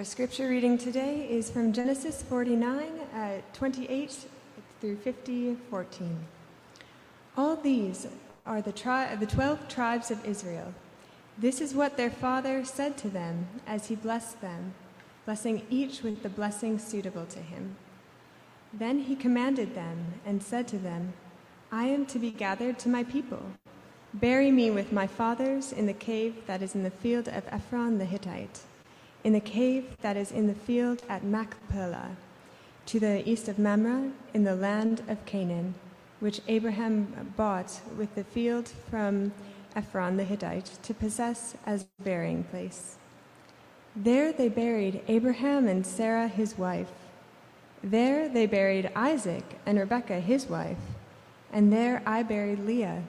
Our scripture reading today is from Genesis 49, uh, 28 through 50, 14. All these are the, tri- the 12 tribes of Israel. This is what their father said to them as he blessed them, blessing each with the blessing suitable to him. Then he commanded them and said to them, I am to be gathered to my people. Bury me with my fathers in the cave that is in the field of Ephron the Hittite, in the cave that is in the field at Machpelah, to the east of Mamre, in the land of Canaan, which Abraham bought with the field from Ephron the Hittite to possess as a burying place. There they buried Abraham and Sarah his wife. There they buried Isaac and Rebekah his wife, and there I buried Leah.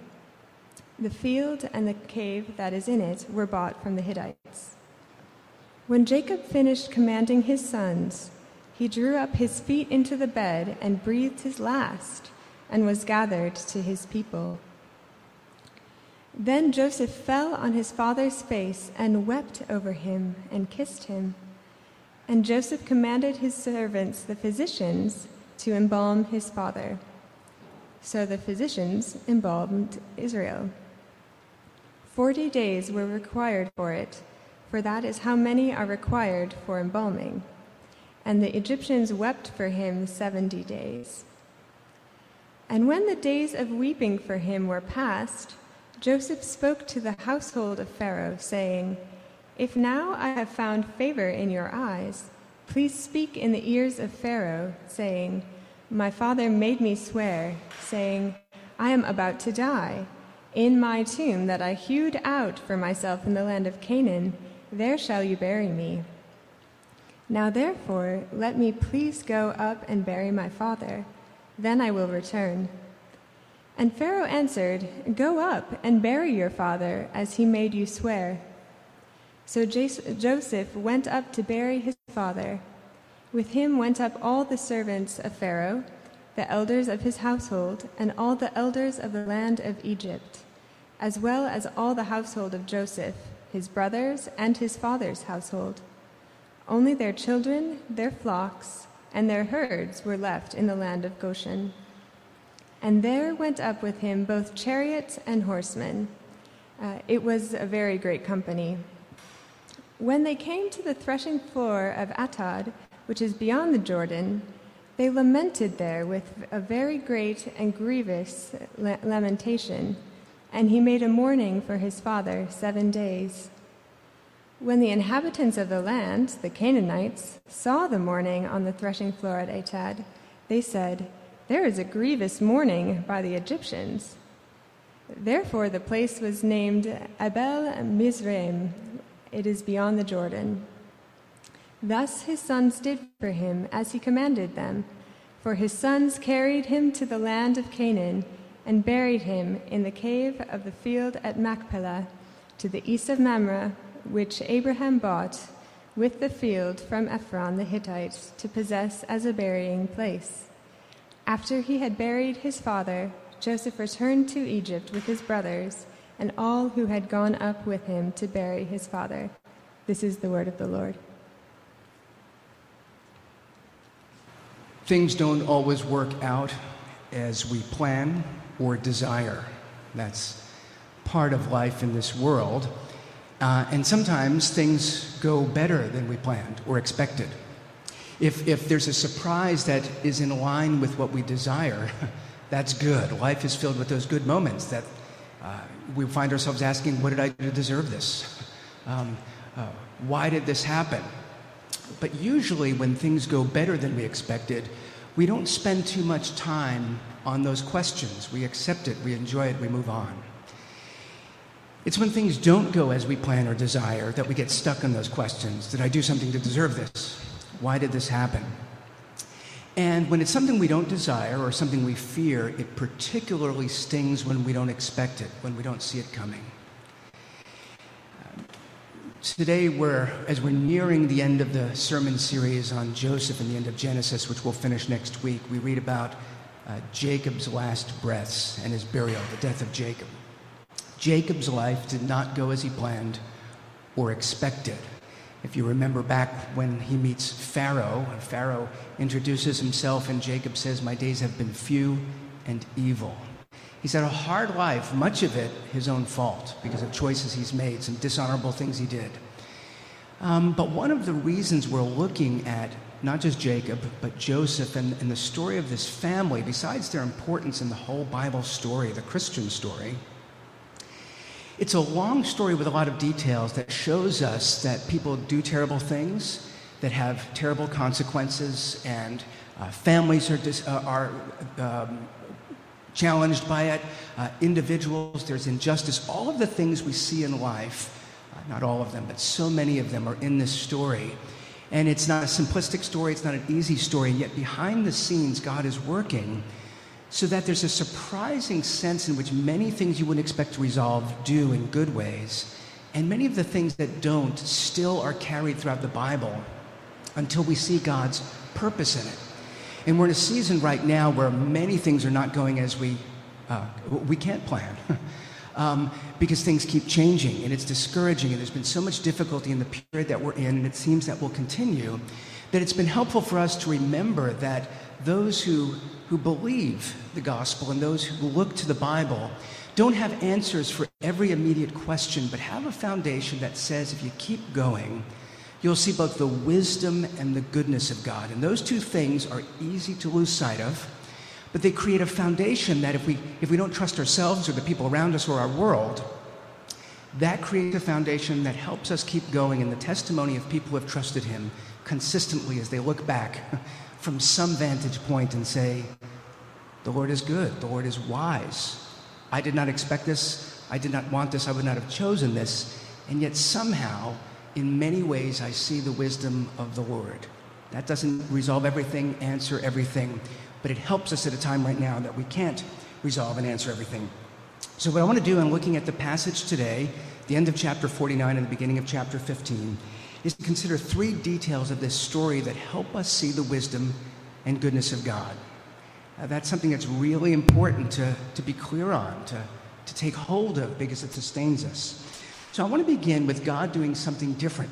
The field and the cave that is in it were bought from the Hittites. When Jacob finished commanding his sons, he drew up his feet into the bed and breathed his last, and was gathered to his people. Then Joseph fell on his father's face and wept over him and kissed him. And Joseph commanded his servants, the physicians, to embalm his father. So the physicians embalmed Israel. Forty days were required for it, for that is how many are required for embalming. And the Egyptians wept for him seventy days. And when the days of weeping for him were past, Joseph spoke to the household of Pharaoh, saying, If now I have found favor in your eyes, please speak in the ears of Pharaoh, saying, My father made me swear, saying, I am about to die in my tomb that I hewed out for myself in the land of Canaan, there shall you bury me. Now therefore, let me please go up and bury my father. Then I will return. And Pharaoh answered, Go up and bury your father, as he made you swear. So Joseph went up to bury his father. With him went up all the servants of Pharaoh the elders of his household, and all the elders of the land of Egypt, as well as all the household of Joseph, his brothers, and his father's household. Only their children, their flocks, and their herds were left in the land of Goshen. And there went up with him both chariots and horsemen. Uh, it was a very great company. When they came to the threshing floor of Atad, which is beyond the Jordan, they lamented there with a very great and grievous lamentation, and he made a mourning for his father seven days. When the inhabitants of the land, the Canaanites, saw the mourning on the threshing floor at Atad, they said, There is a grievous mourning by the Egyptians. Therefore, the place was named Abel Mizraim. It is beyond the Jordan. Thus his sons did for him as he commanded them, for his sons carried him to the land of Canaan and buried him in the cave of the field at Machpelah, to the east of Mamre, which Abraham bought with the field from Ephron the Hittite to possess as a burying place. After he had buried his father, Joseph returned to Egypt with his brothers and all who had gone up with him to bury his father. This is the word of the Lord. Things don't always work out as we plan or desire. That's part of life in this world. Uh, and sometimes things go better than we planned or expected. If, if there's a surprise that is in line with what we desire, that's good. Life is filled with those good moments that uh, we find ourselves asking, What did I do to deserve this? Um, uh, why did this happen? But usually, when things go better than we expected, we don't spend too much time on those questions. We accept it, we enjoy it, we move on. It's when things don't go as we plan or desire that we get stuck on those questions. Did I do something to deserve this? Why did this happen? And when it's something we don't desire or something we fear, it particularly stings when we don't expect it, when we don't see it coming. Today, we're, as we're nearing the end of the sermon series on Joseph and the end of Genesis, which we'll finish next week, we read about uh, Jacob's last breaths and his burial, the death of Jacob. Jacob's life did not go as he planned or expected. If you remember back when he meets Pharaoh, and Pharaoh introduces himself, and Jacob says, My days have been few and evil. He's had a hard life, much of it his own fault because of choices he's made, some dishonorable things he did. Um, but one of the reasons we're looking at not just Jacob, but Joseph and, and the story of this family, besides their importance in the whole Bible story, the Christian story, it's a long story with a lot of details that shows us that people do terrible things that have terrible consequences, and uh, families are, dis- uh, are um, challenged by it, uh, individuals, there's injustice. All of the things we see in life, uh, not all of them, but so many of them are in this story. And it's not a simplistic story, it's not an easy story, and yet behind the scenes, God is working so that there's a surprising sense in which many things you wouldn't expect to resolve do in good ways, and many of the things that don't still are carried throughout the Bible until we see God's purpose in it. And we're in a season right now where many things are not going as we, uh, we can't plan. um, because things keep changing and it's discouraging, and there's been so much difficulty in the period that we're in, and it seems that will continue, that it's been helpful for us to remember that those who, who believe the gospel and those who look to the Bible don't have answers for every immediate question, but have a foundation that says if you keep going, you'll see both the wisdom and the goodness of God. And those two things are easy to lose sight of, but they create a foundation that if we, if we don't trust ourselves or the people around us or our world, that creates a foundation that helps us keep going. In the testimony of people who have trusted Him consistently as they look back from some vantage point and say, The Lord is good, the Lord is wise. I did not expect this, I did not want this, I would not have chosen this, and yet somehow, in many ways, I see the wisdom of the Lord. That doesn't resolve everything, answer everything, but it helps us at a time right now that we can't resolve and answer everything. So, what I want to do in looking at the passage today, the end of chapter 49 and the beginning of chapter 15, is to consider three details of this story that help us see the wisdom and goodness of God. Uh, that's something that's really important to, to be clear on, to, to take hold of, because it sustains us. So I want to begin with God doing something different.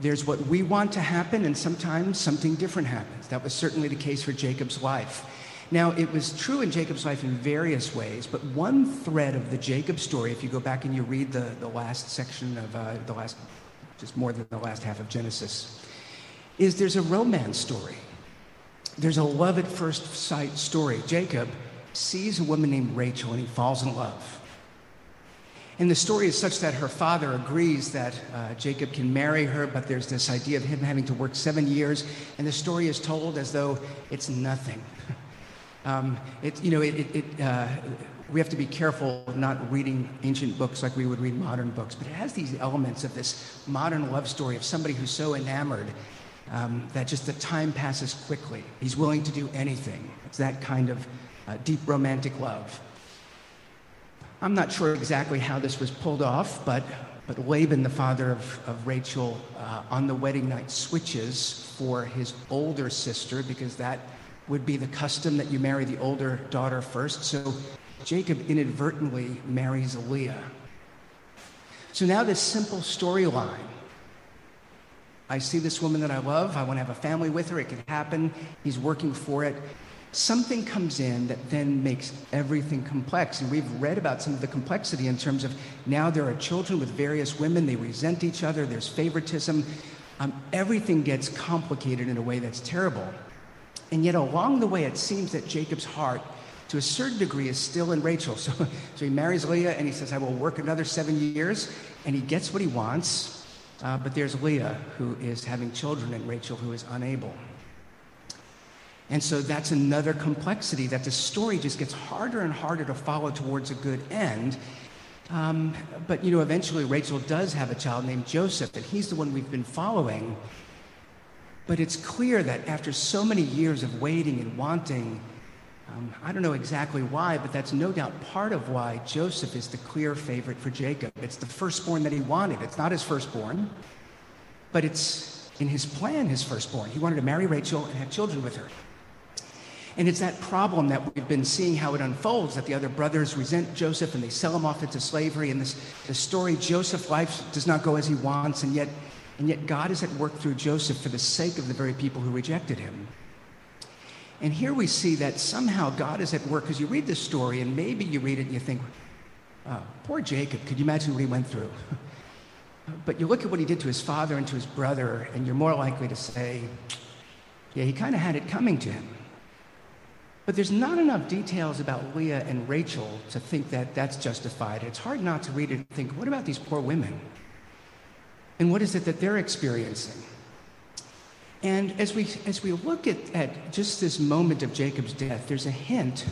There's what we want to happen, and sometimes something different happens. That was certainly the case for Jacob's life. Now, it was true in Jacob's life in various ways, but one thread of the Jacob story, if you go back and you read the, the last section of uh, the last, just more than the last half of Genesis, is there's a romance story. There's a love at first sight story. Jacob sees a woman named Rachel and he falls in love. And the story is such that her father agrees that uh, Jacob can marry her, but there's this idea of him having to work seven years, and the story is told as though it's nothing. Um, it, you know, it, it, it uh, we have to be careful not reading ancient books like we would read modern books, but it has these elements of this modern love story of somebody who's so enamored um, that just the time passes quickly. He's willing to do anything. It's that kind of uh, deep romantic love. I'm not sure exactly how this was pulled off, but, but Laban, the father of, of Rachel, uh, on the wedding night switches for his older sister because that would be the custom that you marry the older daughter first. So Jacob inadvertently marries Leah. So now, this simple storyline I see this woman that I love, I want to have a family with her, it can happen, he's working for it. Something comes in that then makes everything complex. And we've read about some of the complexity in terms of now there are children with various women, they resent each other, there's favoritism. Um, everything gets complicated in a way that's terrible. And yet, along the way, it seems that Jacob's heart, to a certain degree, is still in Rachel. So, so he marries Leah and he says, I will work another seven years. And he gets what he wants. Uh, but there's Leah who is having children and Rachel who is unable. And so that's another complexity that the story just gets harder and harder to follow towards a good end. Um, but, you know, eventually Rachel does have a child named Joseph, and he's the one we've been following. But it's clear that after so many years of waiting and wanting, um, I don't know exactly why, but that's no doubt part of why Joseph is the clear favorite for Jacob. It's the firstborn that he wanted. It's not his firstborn, but it's in his plan his firstborn. He wanted to marry Rachel and have children with her. And it's that problem that we've been seeing how it unfolds that the other brothers resent Joseph and they sell him off into slavery. And this the story, Joseph's life does not go as he wants, and yet, and yet God is at work through Joseph for the sake of the very people who rejected him. And here we see that somehow God is at work because you read this story and maybe you read it and you think, oh, poor Jacob, could you imagine what he went through? but you look at what he did to his father and to his brother, and you're more likely to say, yeah, he kind of had it coming to him. But there's not enough details about Leah and Rachel to think that that's justified. It's hard not to read it and think, what about these poor women? And what is it that they're experiencing? And as we, as we look at, at just this moment of Jacob's death, there's a hint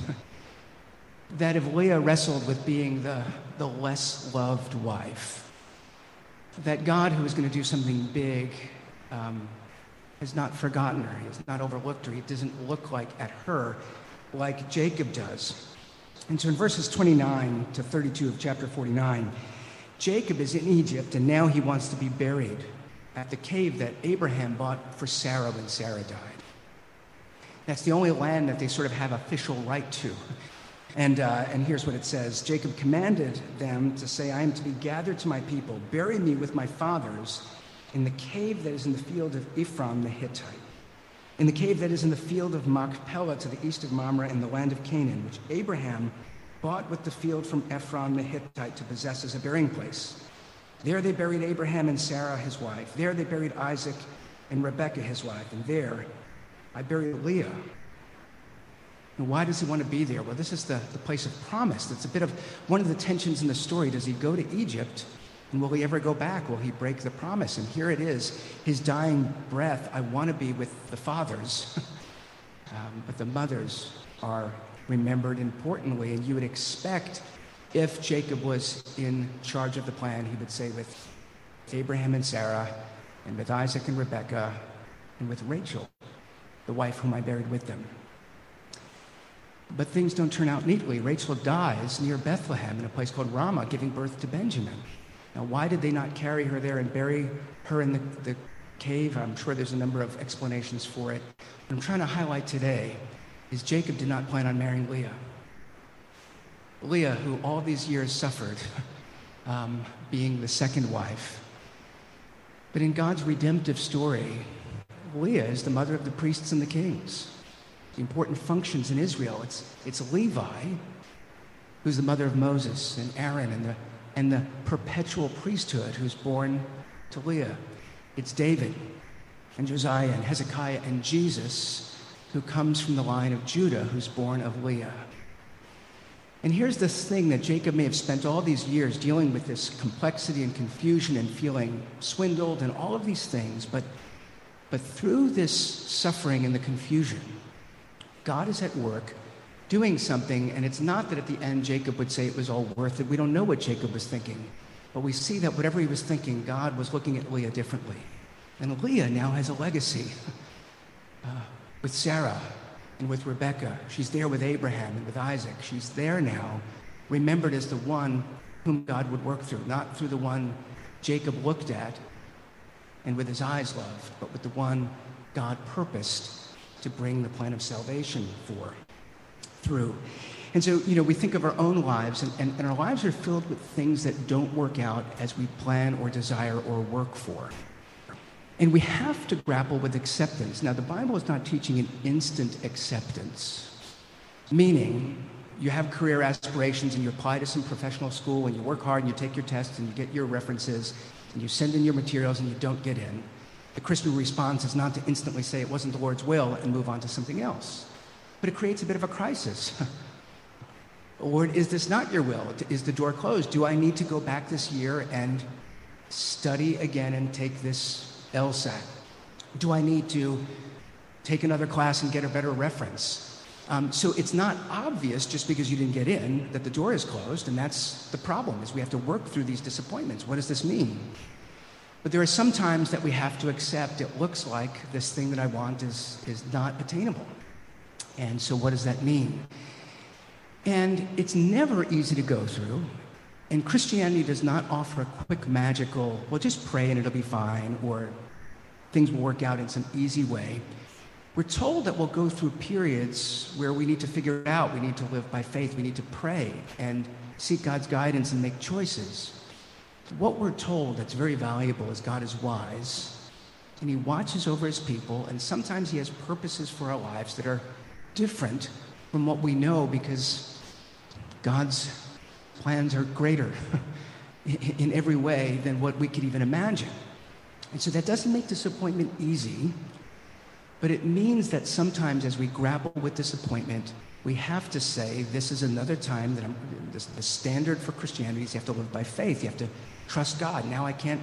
that if Leah wrestled with being the, the less loved wife, that God, who is going to do something big, um, has not forgotten her. He has not overlooked her. He doesn't look like at her like Jacob does. And so in verses 29 to 32 of chapter 49, Jacob is in Egypt and now he wants to be buried at the cave that Abraham bought for Sarah when Sarah died. That's the only land that they sort of have official right to. And, uh, and here's what it says Jacob commanded them to say, I am to be gathered to my people. Bury me with my fathers in the cave that is in the field of Ephron the Hittite, in the cave that is in the field of Machpelah to the east of Mamre in the land of Canaan, which Abraham bought with the field from Ephron the Hittite to possess as a burying place. There they buried Abraham and Sarah, his wife. There they buried Isaac and Rebekah, his wife. And there I buried Leah. And why does he want to be there? Well, this is the, the place of promise. That's a bit of one of the tensions in the story. Does he go to Egypt? And will he ever go back? Will he break the promise? And here it is, his dying breath. I want to be with the fathers. um, but the mothers are remembered importantly. And you would expect if Jacob was in charge of the plan, he would say with Abraham and Sarah, and with Isaac and Rebekah, and with Rachel, the wife whom I buried with them. But things don't turn out neatly. Rachel dies near Bethlehem in a place called Ramah, giving birth to Benjamin. Now, why did they not carry her there and bury her in the, the cave? I'm sure there's a number of explanations for it. What I'm trying to highlight today is Jacob did not plan on marrying Leah. Leah, who all these years suffered um, being the second wife. But in God's redemptive story, Leah is the mother of the priests and the kings, the important functions in Israel. It's, it's Levi, who's the mother of Moses and Aaron and the, and the perpetual priesthood who's born to Leah. It's David and Josiah and Hezekiah and Jesus, who comes from the line of Judah, who's born of Leah. And here's this thing that Jacob may have spent all these years dealing with this complexity and confusion and feeling swindled and all of these things. But, but through this suffering and the confusion, God is at work doing something. And it's not that at the end Jacob would say it was all worth it. We don't know what Jacob was thinking. But we see that whatever he was thinking, God was looking at Leah differently. And Leah now has a legacy uh, with Sarah and with Rebekah. She's there with Abraham and with Isaac. She's there now, remembered as the one whom God would work through, not through the one Jacob looked at and with his eyes loved, but with the one God purposed to bring the plan of salvation for, through. And so, you know, we think of our own lives, and, and, and our lives are filled with things that don't work out as we plan or desire or work for. And we have to grapple with acceptance. Now, the Bible is not teaching an instant acceptance, meaning you have career aspirations and you apply to some professional school and you work hard and you take your tests and you get your references and you send in your materials and you don't get in. The Christian response is not to instantly say it wasn't the Lord's will and move on to something else. But it creates a bit of a crisis. Lord, is this not your will? Is the door closed? Do I need to go back this year and study again and take this LSAT? Do I need to take another class and get a better reference? Um, so it's not obvious just because you didn't get in that the door is closed, and that's the problem. Is we have to work through these disappointments. What does this mean? But there are some times that we have to accept it looks like this thing that I want is, is not attainable. And so, what does that mean? And it's never easy to go through. And Christianity does not offer a quick, magical, well, just pray and it'll be fine, or things will work out in some easy way. we're told that we'll go through periods where we need to figure it out. We need to live by faith. We need to pray and seek God's guidance and make choices. What we're told that's very valuable is God is wise and He watches over His people, and sometimes He has purposes for our lives that are different from what we know because God's plans are greater in every way than what we could even imagine. And so that doesn't make disappointment easy, but it means that sometimes as we grapple with disappointment, we have to say, this is another time that I'm, this, the standard for Christianity is you have to live by faith. You have to trust God. Now I can't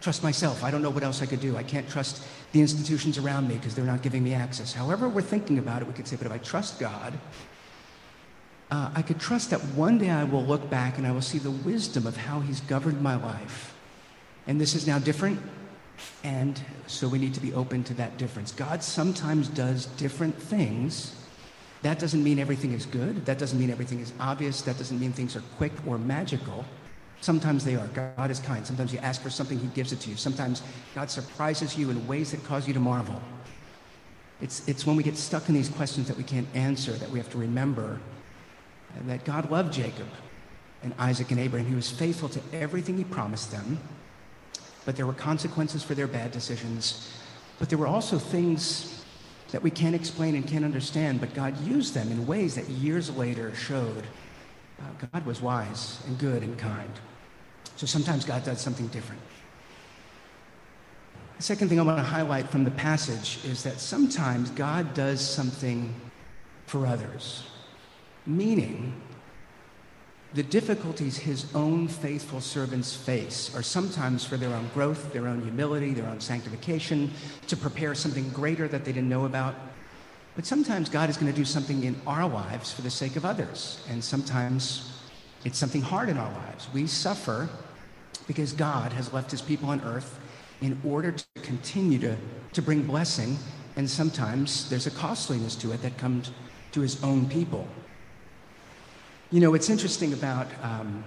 trust myself. I don't know what else I could do. I can't trust the institutions around me because they're not giving me access. However, we're thinking about it, we could say, but if I trust God, uh, I could trust that one day I will look back and I will see the wisdom of how He's governed my life. And this is now different, and so we need to be open to that difference. God sometimes does different things. That doesn't mean everything is good. That doesn't mean everything is obvious. That doesn't mean things are quick or magical. Sometimes they are. God is kind. Sometimes you ask for something, He gives it to you. Sometimes God surprises you in ways that cause you to marvel. It's, it's when we get stuck in these questions that we can't answer that we have to remember that God loved Jacob and Isaac and Abraham. He was faithful to everything He promised them, but there were consequences for their bad decisions. But there were also things that we can't explain and can't understand, but God used them in ways that years later showed uh, God was wise and good and kind. So sometimes God does something different. The second thing I want to highlight from the passage is that sometimes God does something for others, meaning the difficulties his own faithful servants face are sometimes for their own growth, their own humility, their own sanctification, to prepare something greater that they didn't know about. But sometimes God is going to do something in our lives for the sake of others. And sometimes it's something hard in our lives. We suffer because God has left his people on earth in order to continue to, to bring blessing. And sometimes there's a costliness to it that comes to his own people. You know, what's interesting about um,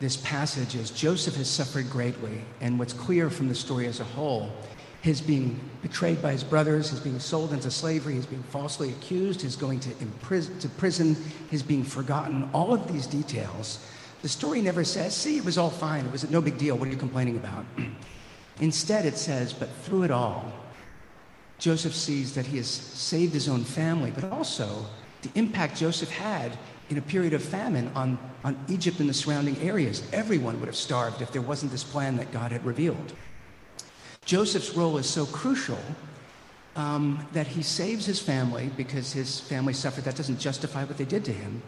this passage is Joseph has suffered greatly. And what's clear from the story as a whole his being betrayed by his brothers, his being sold into slavery, his being falsely accused, his going to, impris- to prison, his being forgotten, all of these details. The story never says, see, it was all fine. It was no big deal. What are you complaining about? Instead, it says, but through it all, Joseph sees that he has saved his own family, but also the impact Joseph had in a period of famine on, on Egypt and the surrounding areas. Everyone would have starved if there wasn't this plan that God had revealed. Joseph's role is so crucial um, that he saves his family because his family suffered. That doesn't justify what they did to him.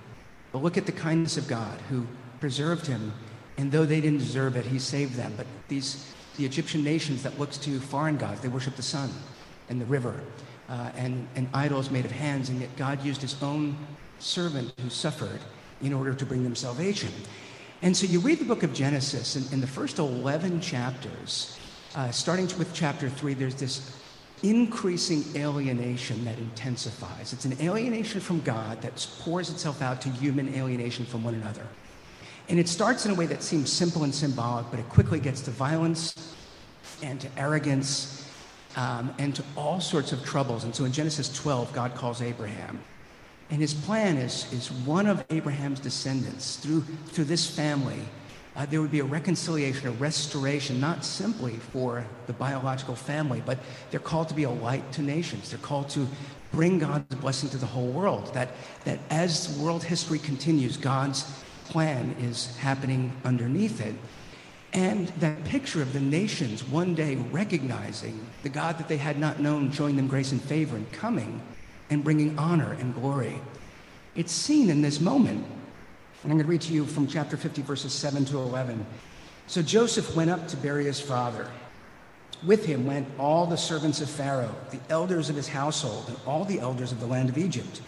But look at the kindness of God who preserved him. And though they didn't deserve it, he saved them. But these, the Egyptian nations that looked to foreign gods, they worship the sun and the river uh, and, and idols made of hands. And yet God used his own servant who suffered in order to bring them salvation. And so you read the book of Genesis, and in the first 11 chapters, uh, starting with chapter 3, there's this increasing alienation that intensifies. It's an alienation from God that pours itself out to human alienation from one another. And it starts in a way that seems simple and symbolic, but it quickly gets to violence and to arrogance um, and to all sorts of troubles. And so in Genesis 12, God calls Abraham. And his plan is, is one of Abraham's descendants through, through this family uh, there would be a reconciliation, a restoration, not simply for the biological family, but they're called to be a light to nations. They're called to bring God's blessing to the whole world. That, that as world history continues, God's plan is happening underneath it. And that picture of the nations one day recognizing the God that they had not known, showing them grace and favor, and coming and bringing honor and glory. It's seen in this moment and I'm going to read to you from chapter 50, verses 7 to 11. So Joseph went up to bury his father. With him went all the servants of Pharaoh, the elders of his household, and all the elders of the land of Egypt,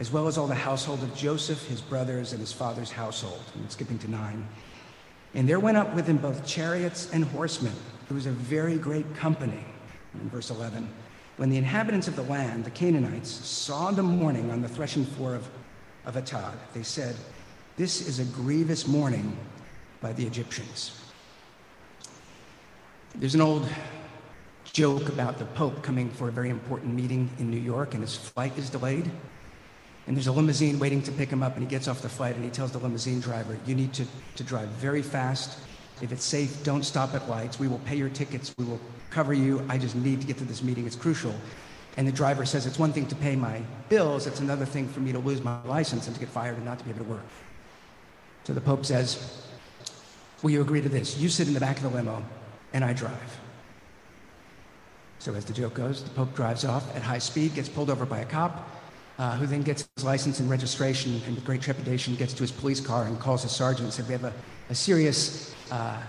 as well as all the household of Joseph, his brothers, and his father's household. I'm skipping to nine. And there went up with him both chariots and horsemen. It was a very great company. In verse 11, when the inhabitants of the land, the Canaanites, saw the mourning on the threshing floor of, of Atad, they said, this is a grievous mourning by the Egyptians. There's an old joke about the Pope coming for a very important meeting in New York and his flight is delayed. And there's a limousine waiting to pick him up, and he gets off the flight and he tells the limousine driver, You need to, to drive very fast. If it's safe, don't stop at lights. We will pay your tickets. We will cover you. I just need to get to this meeting. It's crucial. And the driver says, It's one thing to pay my bills, it's another thing for me to lose my license and to get fired and not to be able to work. So the Pope says, Will you agree to this? You sit in the back of the limo, and I drive. So, as the joke goes, the Pope drives off at high speed, gets pulled over by a cop, uh, who then gets his license and registration, and with great trepidation gets to his police car and calls his sergeant and said, We have a, a serious uh,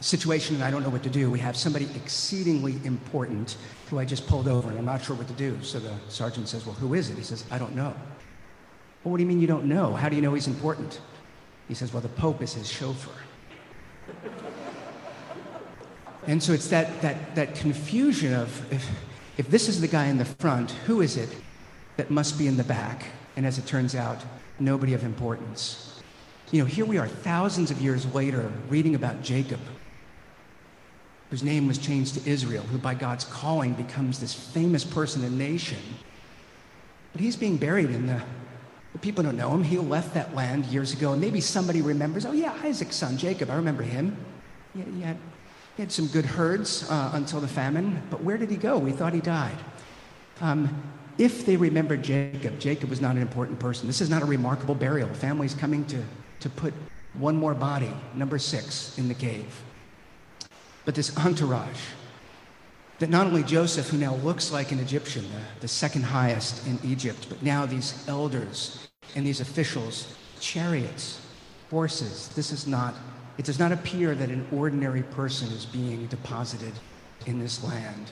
situation and I don't know what to do. We have somebody exceedingly important who I just pulled over and I'm not sure what to do. So the sergeant says, Well, who is it? He says, I don't know. Well, what do you mean you don't know? How do you know he's important? He says, Well, the Pope is his chauffeur. And so it's that, that, that confusion of if, if this is the guy in the front, who is it that must be in the back? And as it turns out, nobody of importance. You know, here we are thousands of years later reading about Jacob, whose name was changed to Israel, who by God's calling becomes this famous person and nation. But he's being buried in the, the people don't know him. He left that land years ago, and maybe somebody remembers, oh yeah, Isaac's son, Jacob, I remember him. He, he had he had some good herds uh, until the famine, but where did he go? We thought he died. Um, if they remember Jacob, Jacob was not an important person. This is not a remarkable burial. Families coming to, to put one more body, number six, in the cave. But this entourage, that not only Joseph, who now looks like an Egyptian, the, the second highest in Egypt, but now these elders and these officials, chariots, horses, this is not it does not appear that an ordinary person is being deposited in this land.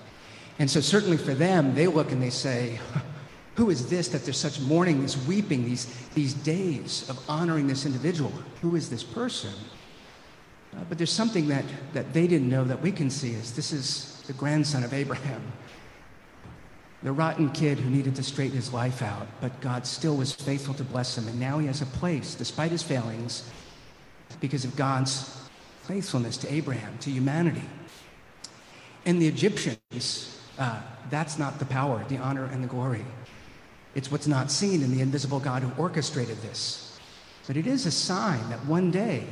And so, certainly for them, they look and they say, Who is this that there's such mourning, this weeping, these, these days of honoring this individual? Who is this person? Uh, but there's something that, that they didn't know that we can see is this is the grandson of Abraham, the rotten kid who needed to straighten his life out, but God still was faithful to bless him. And now he has a place, despite his failings, because of God's faithfulness to Abraham, to humanity. And the Egyptians, uh, that's not the power, the honor, and the glory. It's what's not seen in the invisible God who orchestrated this. But it is a sign that one day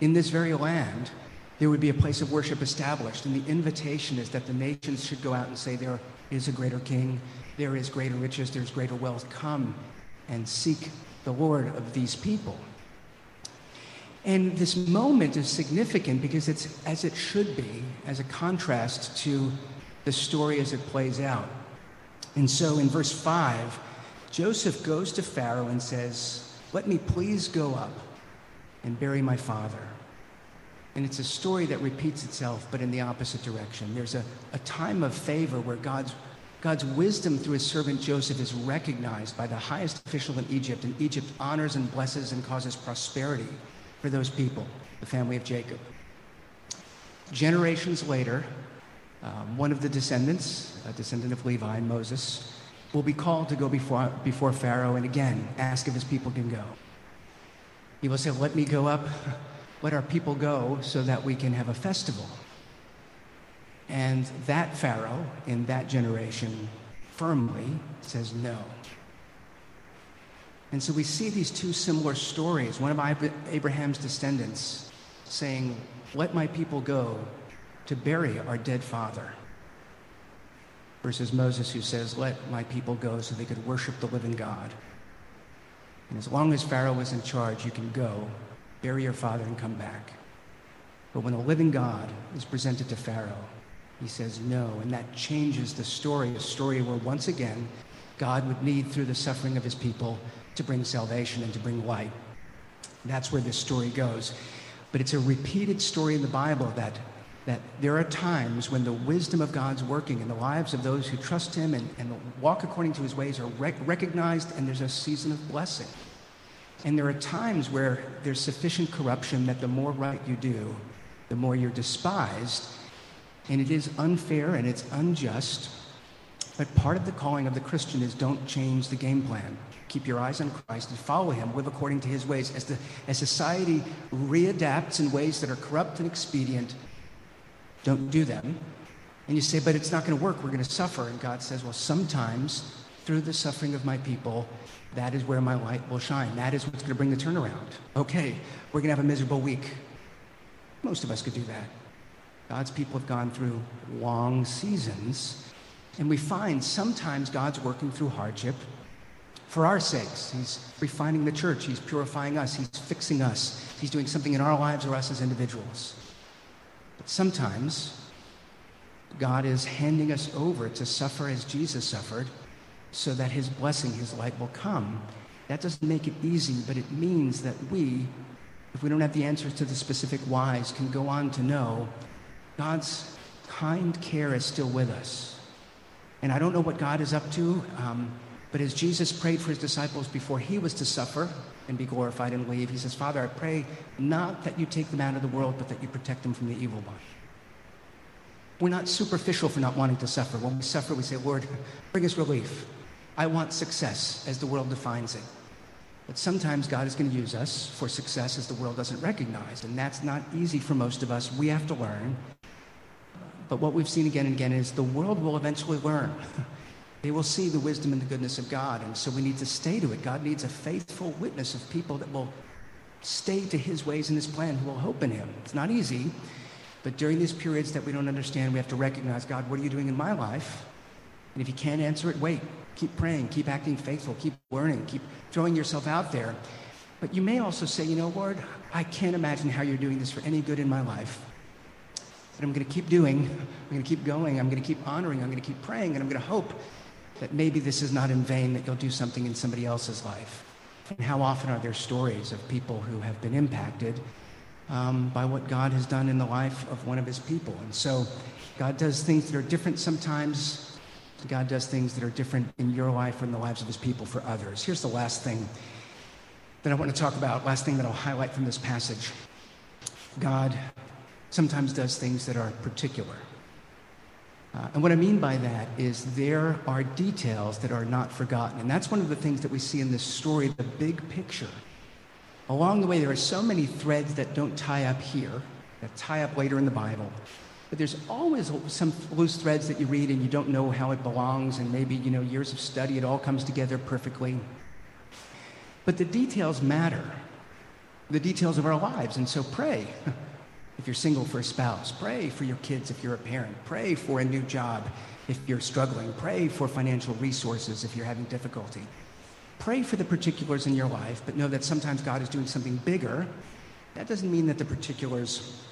in this very land, there would be a place of worship established. And the invitation is that the nations should go out and say, There is a greater king, there is greater riches, there's greater wealth. Come and seek the Lord of these people. And this moment is significant because it's as it should be, as a contrast to the story as it plays out. And so in verse 5, Joseph goes to Pharaoh and says, Let me please go up and bury my father. And it's a story that repeats itself, but in the opposite direction. There's a, a time of favor where God's, God's wisdom through his servant Joseph is recognized by the highest official in Egypt, and Egypt honors and blesses and causes prosperity for those people, the family of Jacob. Generations later, um, one of the descendants, a descendant of Levi, and Moses, will be called to go before, before Pharaoh and again ask if his people can go. He will say, Let me go up, let our people go so that we can have a festival. And that Pharaoh in that generation firmly says no. And so we see these two similar stories. One of Abraham's descendants saying, Let my people go to bury our dead father. Versus Moses, who says, Let my people go so they could worship the living God. And as long as Pharaoh was in charge, you can go, bury your father, and come back. But when the living God is presented to Pharaoh, he says no. And that changes the story, a story where once again, God would need, through the suffering of his people, to bring salvation and to bring light. That's where this story goes. But it's a repeated story in the Bible that, that there are times when the wisdom of God's working in the lives of those who trust Him and, and walk according to His ways are rec- recognized, and there's a season of blessing. And there are times where there's sufficient corruption that the more right you do, the more you're despised. And it is unfair and it's unjust. But part of the calling of the Christian is don't change the game plan. Keep your eyes on Christ and follow him, live according to his ways. As, the, as society readapts in ways that are corrupt and expedient, don't do them. And you say, but it's not going to work. We're going to suffer. And God says, well, sometimes through the suffering of my people, that is where my light will shine. That is what's going to bring the turnaround. Okay, we're going to have a miserable week. Most of us could do that. God's people have gone through long seasons, and we find sometimes God's working through hardship for our sakes. He's refining the church, He's purifying us, He's fixing us, He's doing something in our lives or us as individuals. Sometimes God is handing us over to suffer as Jesus suffered so that His blessing, His light will come. That doesn't make it easy, but it means that we, if we don't have the answers to the specific whys, can go on to know God's kind care is still with us. And I don't know what God is up to, um, but as Jesus prayed for his disciples before he was to suffer and be glorified and leave, he says, Father, I pray not that you take them out of the world, but that you protect them from the evil one. We're not superficial for not wanting to suffer. When we suffer, we say, Lord, bring us relief. I want success as the world defines it. But sometimes God is going to use us for success as the world doesn't recognize. And that's not easy for most of us. We have to learn. But what we've seen again and again is the world will eventually learn. they will see the wisdom and the goodness of God. And so we need to stay to it. God needs a faithful witness of people that will stay to his ways and his plan, who will hope in him. It's not easy. But during these periods that we don't understand, we have to recognize God, what are you doing in my life? And if you can't answer it, wait. Keep praying, keep acting faithful, keep learning, keep throwing yourself out there. But you may also say, you know, Lord, I can't imagine how you're doing this for any good in my life. But I'm going to keep doing, I'm going to keep going, I'm going to keep honoring, I'm going to keep praying, and I'm going to hope that maybe this is not in vain, that you'll do something in somebody else's life. And how often are there stories of people who have been impacted um, by what God has done in the life of one of his people? And so God does things that are different sometimes God does things that are different in your life or in the lives of his people for others. Here's the last thing that I want to talk about, last thing that I'll highlight from this passage. God sometimes does things that are particular. Uh, and what I mean by that is there are details that are not forgotten. And that's one of the things that we see in this story, the big picture. Along the way, there are so many threads that don't tie up here, that tie up later in the Bible. But there's always some loose threads that you read and you don't know how it belongs, and maybe, you know, years of study, it all comes together perfectly. But the details matter, the details of our lives. And so pray if you're single for a spouse, pray for your kids if you're a parent, pray for a new job if you're struggling, pray for financial resources if you're having difficulty. Pray for the particulars in your life, but know that sometimes God is doing something bigger. That doesn't mean that the particulars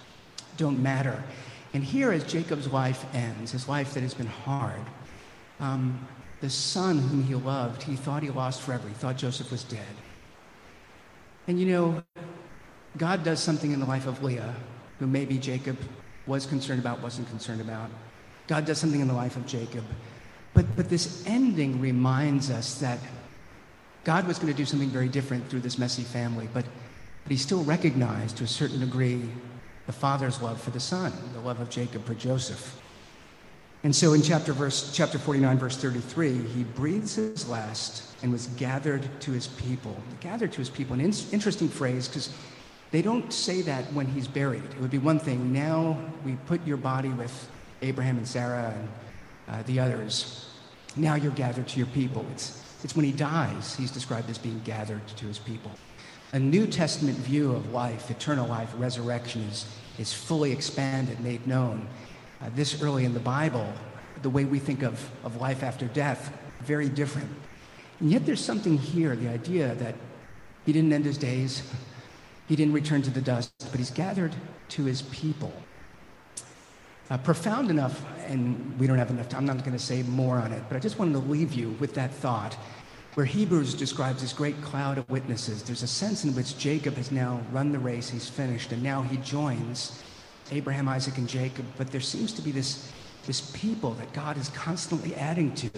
don't matter. And here, as Jacob's life ends, his life that has been hard, um, the son whom he loved, he thought he lost forever. He thought Joseph was dead. And you know, God does something in the life of Leah, who maybe Jacob was concerned about, wasn't concerned about. God does something in the life of Jacob. But, but this ending reminds us that God was going to do something very different through this messy family, but, but he still recognized to a certain degree the father's love for the son, the love of Jacob for Joseph. And so in chapter, verse, chapter 49, verse 33, he breathes his last and was gathered to his people. Gathered to his people. An in- interesting phrase because they don't say that when he's buried. It would be one thing. Now we put your body with Abraham and Sarah and uh, the others. Now you're gathered to your people. It's, it's when he dies, he's described as being gathered to his people a New Testament view of life, eternal life, resurrection is, is fully expanded, made known. Uh, this early in the Bible, the way we think of, of life after death, very different. And yet there's something here, the idea that he didn't end his days, he didn't return to the dust, but he's gathered to his people. Uh, profound enough, and we don't have enough time, I'm not going to say more on it, but I just wanted to leave you with that thought where Hebrews describes this great cloud of witnesses, there's a sense in which Jacob has now run the race, he's finished, and now he joins Abraham, Isaac, and Jacob. But there seems to be this, this people that God is constantly adding to,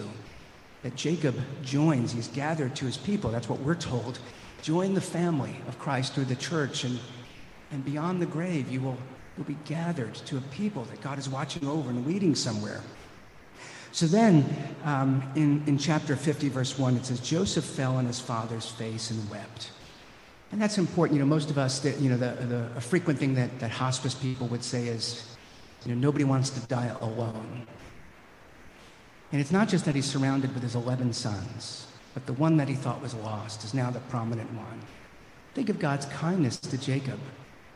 that Jacob joins. He's gathered to his people. That's what we're told. Join the family of Christ through the church, and, and beyond the grave, you will, you'll be gathered to a people that God is watching over and leading somewhere. So then, um, in, in chapter 50, verse 1, it says, Joseph fell on his father's face and wept. And that's important. You know, most of us, that, you know, the, the, a frequent thing that, that hospice people would say is, You know, nobody wants to die alone. And it's not just that he's surrounded with his 11 sons, but the one that he thought was lost is now the prominent one. Think of God's kindness to Jacob,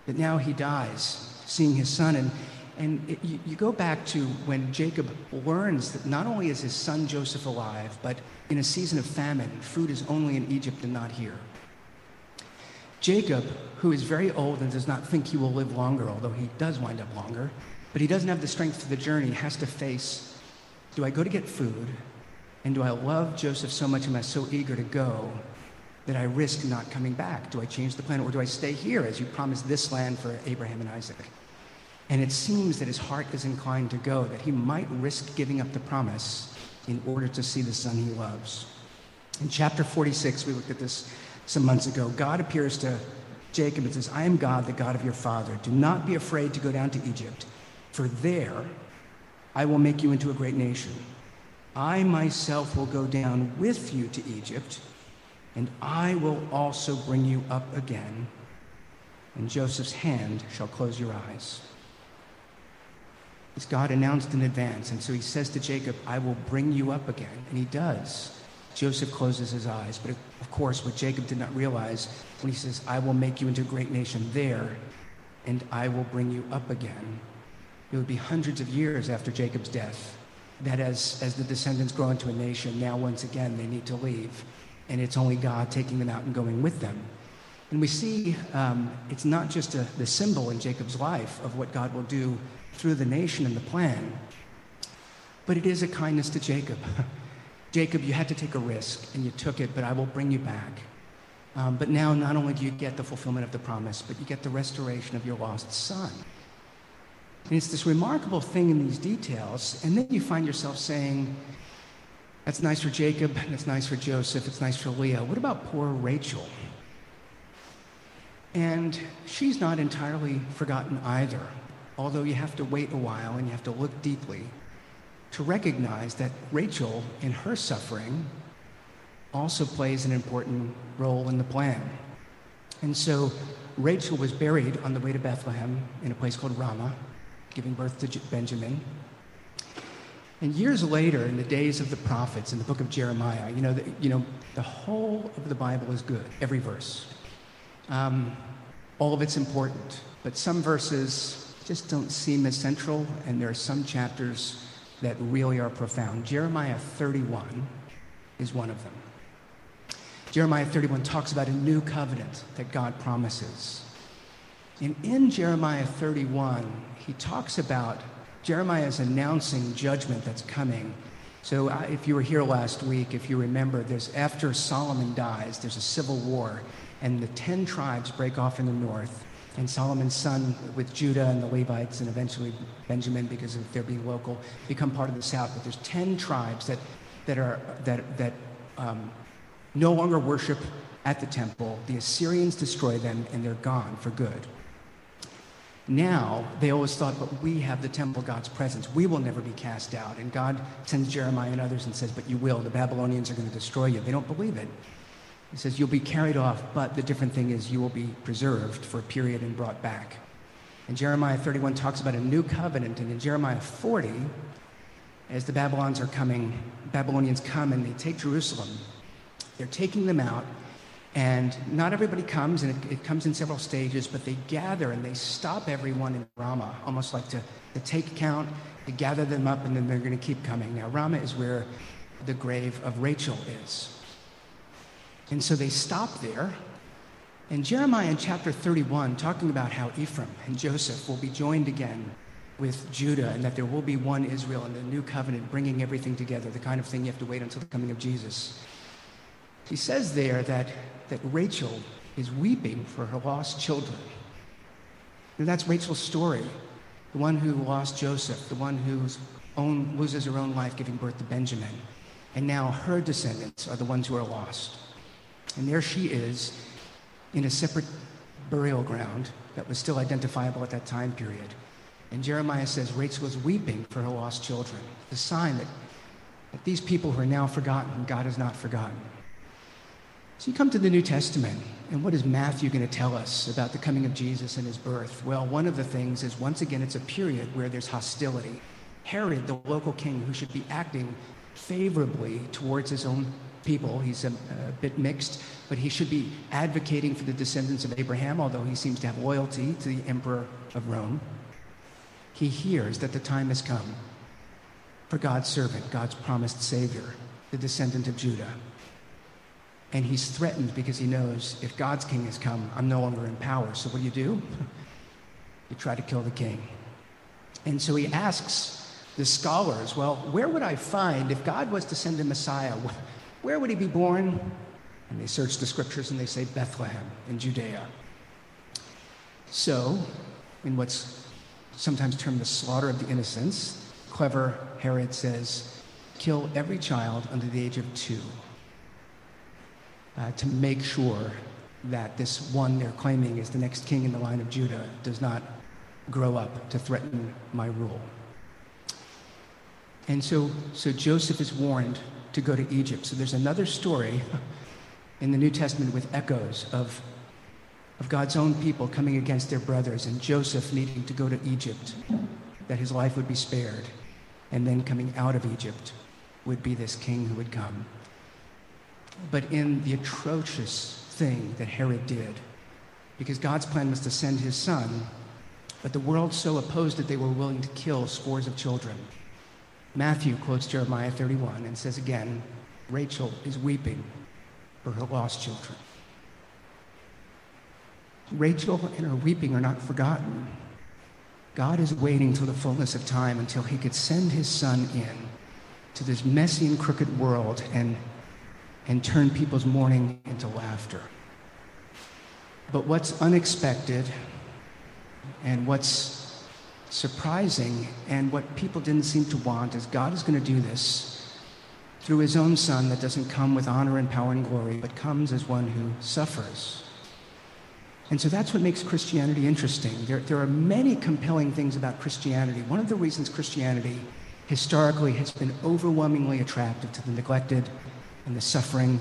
that now he dies, seeing his son. And, and it, you, you go back to when Jacob learns that not only is his son Joseph alive, but in a season of famine, food is only in Egypt and not here. Jacob, who is very old and does not think he will live longer, although he does wind up longer, but he doesn't have the strength for the journey, has to face do I go to get food? And do I love Joseph so much, am I so eager to go that I risk not coming back? Do I change the plan or do I stay here as you promised this land for Abraham and Isaac? And it seems that his heart is inclined to go, that he might risk giving up the promise in order to see the son he loves. In chapter 46, we looked at this some months ago. God appears to Jacob and says, I am God, the God of your father. Do not be afraid to go down to Egypt, for there I will make you into a great nation. I myself will go down with you to Egypt, and I will also bring you up again, and Joseph's hand shall close your eyes. It's God announced in advance, and so he says to Jacob, I will bring you up again, and he does. Joseph closes his eyes, but of course, what Jacob did not realize when he says, I will make you into a great nation there, and I will bring you up again, it would be hundreds of years after Jacob's death that as, as the descendants grow into a nation, now once again they need to leave. And it's only God taking them out and going with them. And we see um, it's not just a, the symbol in Jacob's life of what God will do through the nation and the plan, but it is a kindness to Jacob. Jacob, you had to take a risk and you took it, but I will bring you back. Um, but now, not only do you get the fulfillment of the promise, but you get the restoration of your lost son. And it's this remarkable thing in these details. And then you find yourself saying, that's nice for Jacob, that's nice for Joseph, it's nice for Leah. What about poor Rachel? And she's not entirely forgotten either, although you have to wait a while and you have to look deeply to recognize that Rachel, in her suffering, also plays an important role in the plan. And so Rachel was buried on the way to Bethlehem in a place called Ramah giving birth to Benjamin. And years later, in the days of the prophets, in the book of Jeremiah, you know, the, you know, the whole of the Bible is good, every verse. Um, all of it's important, but some verses just don't seem as central, and there are some chapters that really are profound. Jeremiah 31 is one of them. Jeremiah 31 talks about a new covenant that God promises. And in Jeremiah 31, he talks about Jeremiah is announcing judgment that's coming. So, uh, if you were here last week, if you remember, there's after Solomon dies, there's a civil war, and the ten tribes break off in the north. And Solomon's son, with Judah and the Levites, and eventually Benjamin, because of their being local, become part of the south. But there's ten tribes that that are that that um, no longer worship at the temple. The Assyrians destroy them, and they're gone for good. Now, they always thought, but we have the temple God's presence. We will never be cast out. And God sends Jeremiah and others and says, but you will. The Babylonians are going to destroy you. They don't believe it. He says, you'll be carried off, but the different thing is you will be preserved for a period and brought back. And Jeremiah 31 talks about a new covenant. And in Jeremiah 40, as the Babylons are coming, Babylonians come and they take Jerusalem. They're taking them out and not everybody comes, and it, it, comes in several stages, but they gather and they stop everyone in Ramah, almost like to, to take count, to gather them up, and then they're going to keep coming. Now, Ramah is where the grave of Rachel is. And so they stop there. And Jeremiah in chapter 31, talking about how Ephraim and Joseph will be joined again with Judah and that there will be one Israel in the new covenant, bringing everything together, the kind of thing you have to wait until the coming of Jesus. He says there that that Rachel is weeping for her lost children. And that's Rachel's story. The one who lost Joseph, the one who loses her own life giving birth to Benjamin. And now her descendants are the ones who are lost. And there she is in a separate burial ground that was still identifiable at that time period. And Jeremiah says Rachel is weeping for her lost children, the sign that, that these people who are now forgotten, God has not forgotten. So you come to the New Testament, and what is Matthew going to tell us about the coming of Jesus and his birth? Well, one of the things is once again, it's a period where there's hostility. Herod, the local king who should be acting favorably towards his own people, he's a, a, bit mixed, but he should be advocating for the descendants of Abraham, although he seems to have loyalty to the emperor of Rome. He hears that the time has come for God's servant, God's promised Savior, the descendant of Judah. And he's threatened because he knows if God's king has come, I'm no longer in power. So what do you do? you try to kill the king. And so he asks the scholars, well, where would I find, if God was to send a Messiah, where would he be born? And they search the scriptures and they say Bethlehem in Judea. So, in what's sometimes termed the slaughter of the innocents, clever Herod says, kill every child under the age of two uh, to make sure that this one they're claiming is the next king in the line of Judah does not grow up to threaten my rule. And so, so Joseph is warned to go to Egypt. So there's another story in the New Testament with echoes of, of God's own people coming against their brothers and Joseph needing to go to Egypt, that his life would be spared. And then coming out of Egypt would be this king who would come but in the atrocious thing that Herod did. Because God's plan was to send his son, but the world so opposed it they were willing to kill scores of children. Matthew quotes Jeremiah 31 and says again, Rachel is weeping for her lost children. Rachel and her weeping are not forgotten. God is waiting till the fullness of time until he could send his son in to this messy and crooked world and and turn people's mourning into laughter. But what's unexpected and what's surprising and what people didn't seem to want is God is going to do this through his own son that doesn't come with honor and power and glory, but comes as one who suffers. And so that's what makes Christianity interesting. There, there are many compelling things about Christianity. One of the reasons Christianity historically has been overwhelmingly attractive to the neglected and the suffering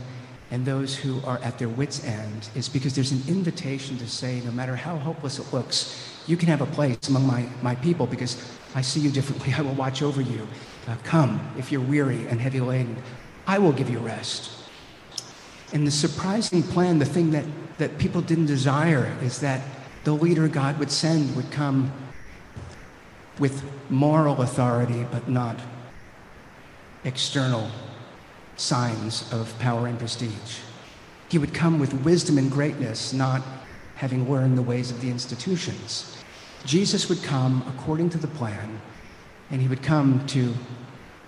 and those who are at their wits' end is because there's an invitation to say, no matter how hopeless it looks, you can have a place among my, my people because I see you differently. I will watch over you. Uh, come if you're weary and heavy laden. I will give you rest. And the surprising plan, the thing that, that people didn't desire, is that the leader God would send would come with moral authority, but not external signs of power and prestige. He would come with wisdom and greatness, not having learned the ways of the institutions. Jesus would come according to the plan, and he would come to,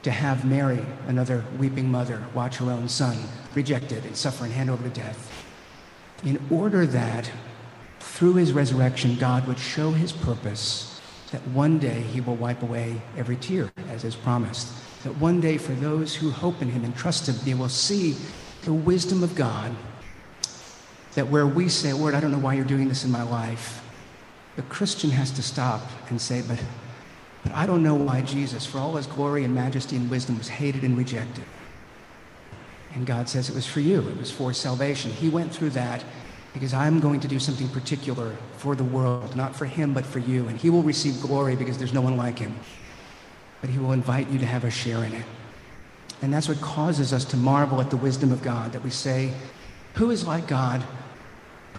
to have Mary, another weeping mother, watch her own son rejected and suffer and hand over to death, in order that through his resurrection, God would show his purpose that one day he will wipe away every tear, as is promised that one day for those who hope in him and trust him, they will see the wisdom of God. That where we say, Lord, I don't know why you're doing this in my life, the Christian has to stop and say, but, but I don't know why Jesus, for all his glory and majesty and wisdom, was hated and rejected. And God says it was for you, it was for salvation. He went through that because I'm going to do something particular for the world, not for him, but for you. And he will receive glory because there's no one like him but He will invite you to have a share in it. And that's what causes us to marvel at the wisdom of God, that we say, Who is like God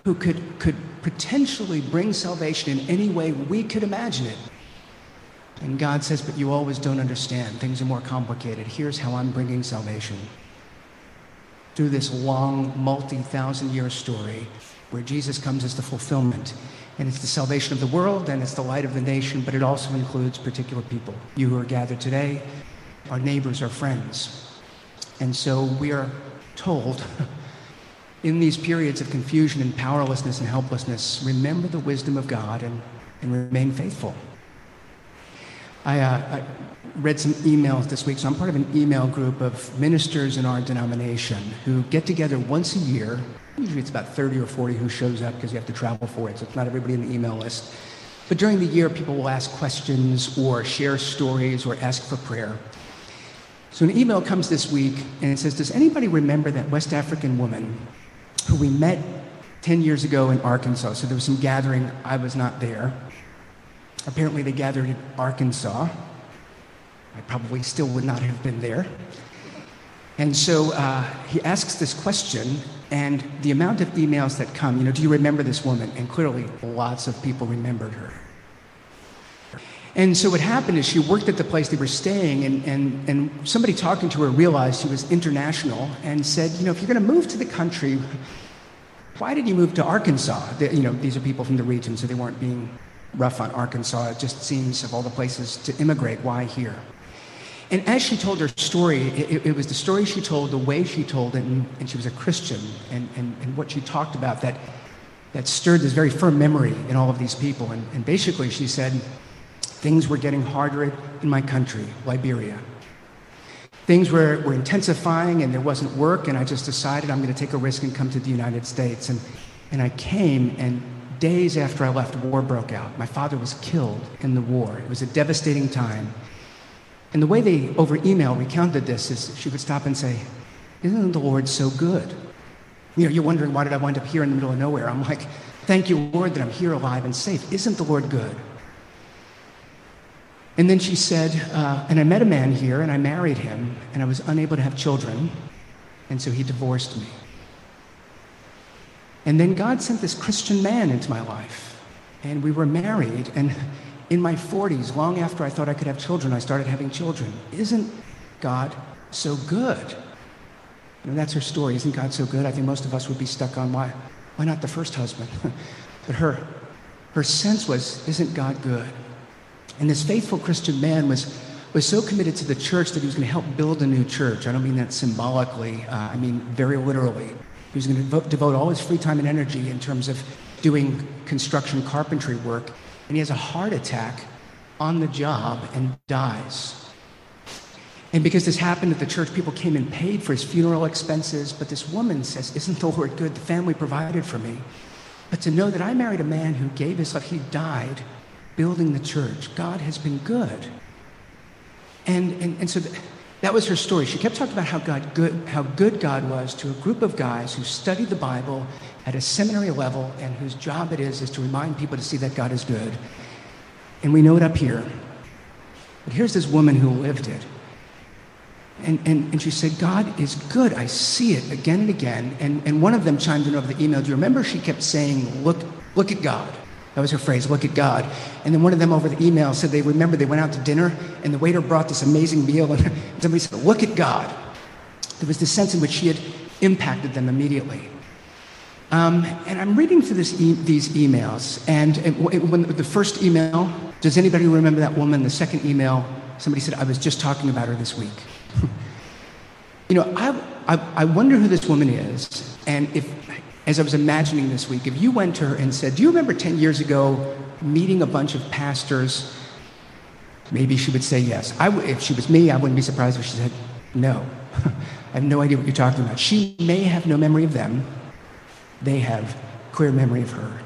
who could, could potentially bring salvation in any way we could imagine it? And God says, But you always don't understand. Things are more complicated. Here's how I'm bringing salvation. Through this long, multi thousand year story where Jesus comes as the fulfillment and it's the salvation of the world and it's the light of the nation, but it also includes particular people. You who are gathered today, our neighbors, our friends. And so we are told in these periods of confusion and powerlessness and helplessness, remember the wisdom of God and, and remain faithful. I, uh, I read some emails this week, so I'm part of an email group of ministers in our denomination who get together once a year Usually it's about 30 or 40 who shows up because you have to travel for it, so it's not everybody in the email list. But during the year, people will ask questions or share stories or ask for prayer. So an email comes this week and it says, Does anybody remember that West African woman who we met 10 years ago in Arkansas. So there was some gathering, I was not there. Apparently, they gathered in Arkansas. I probably still would not have been there. And so uh, he asks this question, and the amount of emails that come, you know, do you remember this woman? And clearly, lots of people remembered her. And so what happened is she worked at the place they were staying, and, and, and somebody talking to her realized she was international and said, you know, if you're going to move to the country, why did you move to Arkansas? You know, these are people from the region, so they weren't being rough on Arkansas. It just seems, of all the places to immigrate, why here? And as she told her story, it, it, was the story she told, the way she told it, and, and she was a Christian, and, and, and, what she talked about that, that stirred this very firm memory in all of these people. And, and basically, she said, things were getting harder in my country, Liberia. Things were, were intensifying, and there wasn't work, and I just decided I'm going to take a risk and come to the United States. And, and I came, and days after I left, war broke out. My father was killed in the war. It was a devastating time. And the way they, over email, recounted this is she would stop and say, Isn't the Lord so good? You know, you're wondering, why did I wind up here in the middle of nowhere? I'm like, Thank you, Lord, that I'm here alive and safe. Isn't the Lord good? And then she said, uh, And I met a man here, and I married him, and I was unable to have children, and so he divorced me. And then God sent this Christian man into my life, and we were married, and in my 40s, long after I thought I could have children, I started having children. Isn't God so good? And that's her story. Isn't God so good? I think most of us would be stuck on why, why not the first husband? but her, her sense was, isn't God good? And this faithful Christian man was, was so committed to the church that he was going to help build a new church. I don't mean that symbolically, uh, I mean very literally. He was going to devote, devote all his free time and energy in terms of doing construction carpentry work and he has a heart attack on the job and dies. And because this happened at the church, people came and paid for his funeral expenses. But this woman says, Isn't the Lord good? The family provided for me. But to know that I married a man who gave his life, he died building the church. God has been good. And, and, and so th- that was her story. She kept talking about how, God good, how good God was to a group of guys who studied the Bible at a seminary level and whose job it is is to remind people to see that God is good. And we know it up here. But here's this woman who lived it. And, and, and she said, God is good. I see it again and again. And, and one of them chimed in over the email. Do you remember she kept saying, look, look at God? That was her phrase, look at God. And then one of them over the email said they remember they went out to dinner and the waiter brought this amazing meal and somebody said, look at God. There was this sense in which she had impacted them immediately. Um, and I'm reading through e- these emails, and, when the first email, does anybody remember that woman? The second email, somebody said, I was just talking about her this week. you know, I, I, I wonder who this woman is, and if, as I was imagining this week, if you went to her and said, Do you remember 10 years ago meeting a bunch of pastors? Maybe she would say yes. If she was me, I wouldn't be surprised if she said no. I have no idea what you're talking about. She may have no memory of them they have clear memory of her.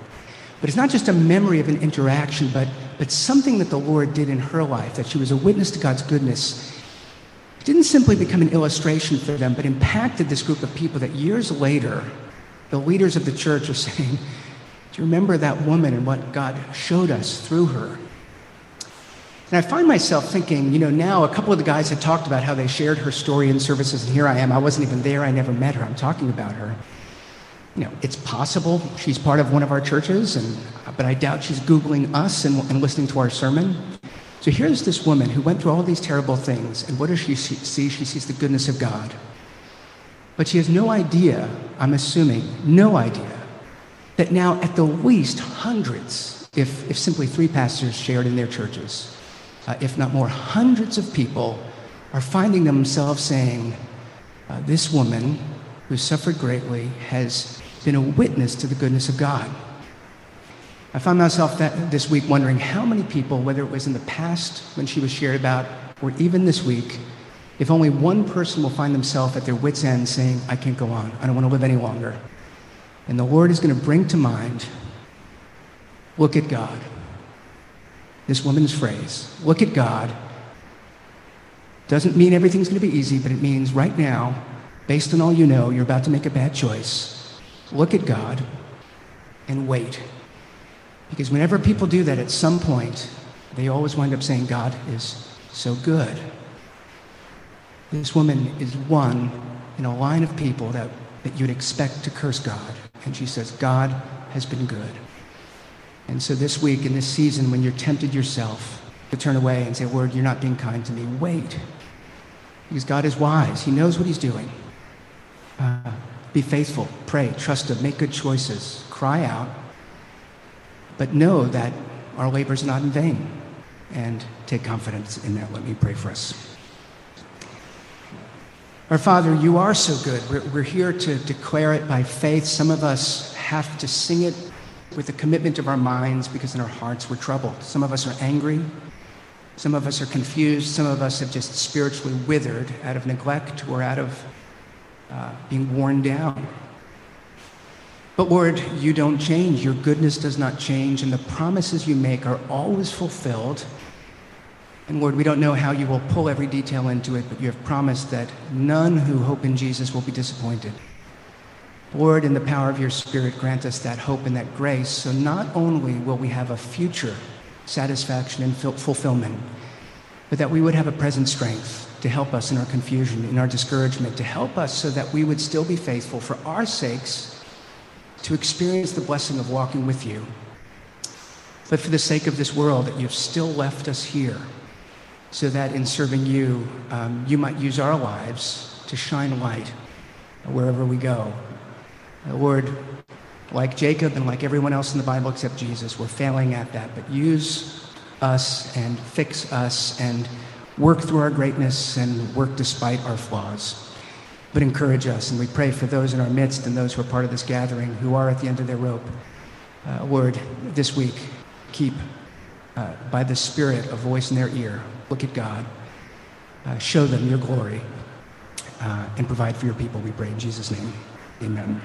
But it's not just a memory of an interaction, but, but something that the Lord did in her life, that she was a witness to God's goodness. It didn't simply become an illustration for them, but impacted this group of people that years later, the leaders of the church are saying, Do you remember that woman and what God showed us through her? And I find myself thinking, you know, now a couple of the guys had talked about how they shared her story in services, and here I am. I wasn't even there, I never met her. I'm talking about her you know, it's possible she's part of one of our churches, and, but I doubt she's Googling us and, and listening to our sermon. So here's this woman who went through all these terrible things, and what does she see? She sees the goodness of God. But she has no idea, I'm assuming, no idea, that now at the least hundreds, if, if simply three pastors shared in their churches, uh, if not more, hundreds of people are finding themselves saying, uh, This woman who suffered greatly has been a witness to the goodness of God. I found myself that, this week wondering how many people, whether it was in the past when she was shared about, or even this week, if only one person will find themselves at their wits' end saying, I can't go on, I don't want to live any longer. And the Lord is going to bring to mind, look at God. This woman's phrase, look at God, doesn't mean everything's going to be easy, but it means right now, based on all you know, you're about to make a bad choice. Look at God and wait. Because whenever people do that at some point, they always wind up saying, God is so good. This woman is one in a line of people that, that you'd expect to curse God. And she says, God has been good. And so this week, in this season, when you're tempted yourself to turn away and say, Lord, you're not being kind to me, wait. Because God is wise, He knows what He's doing. Uh, be faithful, pray, trust Him, make good choices, cry out, but know that our labor is not in vain. And take confidence in that. Let me pray for us. Our Father, you are so good. We're, we're, here to declare it by faith. Some of us have to sing it with the commitment of our minds because in our hearts we're troubled. Some of us are angry. Some of us are confused. Some of us have just spiritually withered out of neglect or out of uh, being worn down. But Lord, you don't change. Your goodness does not change, and the promises you make are always fulfilled. And Lord, we don't know how you will pull every detail into it, but you have promised that none who hope in Jesus will be disappointed. Lord, in the power of your Spirit, grant us that hope and that grace, so not only will we have a future satisfaction and fulfillment, but that we would have a present strength to help us in our confusion, in our discouragement, to help us so that we would still be faithful for our sakes to experience the blessing of walking with you. But for the sake of this world, that you've still left us here so that in serving you, um, you might use our lives to shine light wherever we go. Uh, Lord, like Jacob and like everyone else in the Bible except Jesus, we're failing at that. But use us and fix us and work through our greatness and work despite our flaws. But encourage us, and we pray for those in our midst and those who are part of this gathering who are at the end of their rope. Uh, Lord, this week, keep uh, by the Spirit a voice in their ear. Look at God. Uh, show them your glory uh, and provide for your people, we pray in Jesus' name. Amen.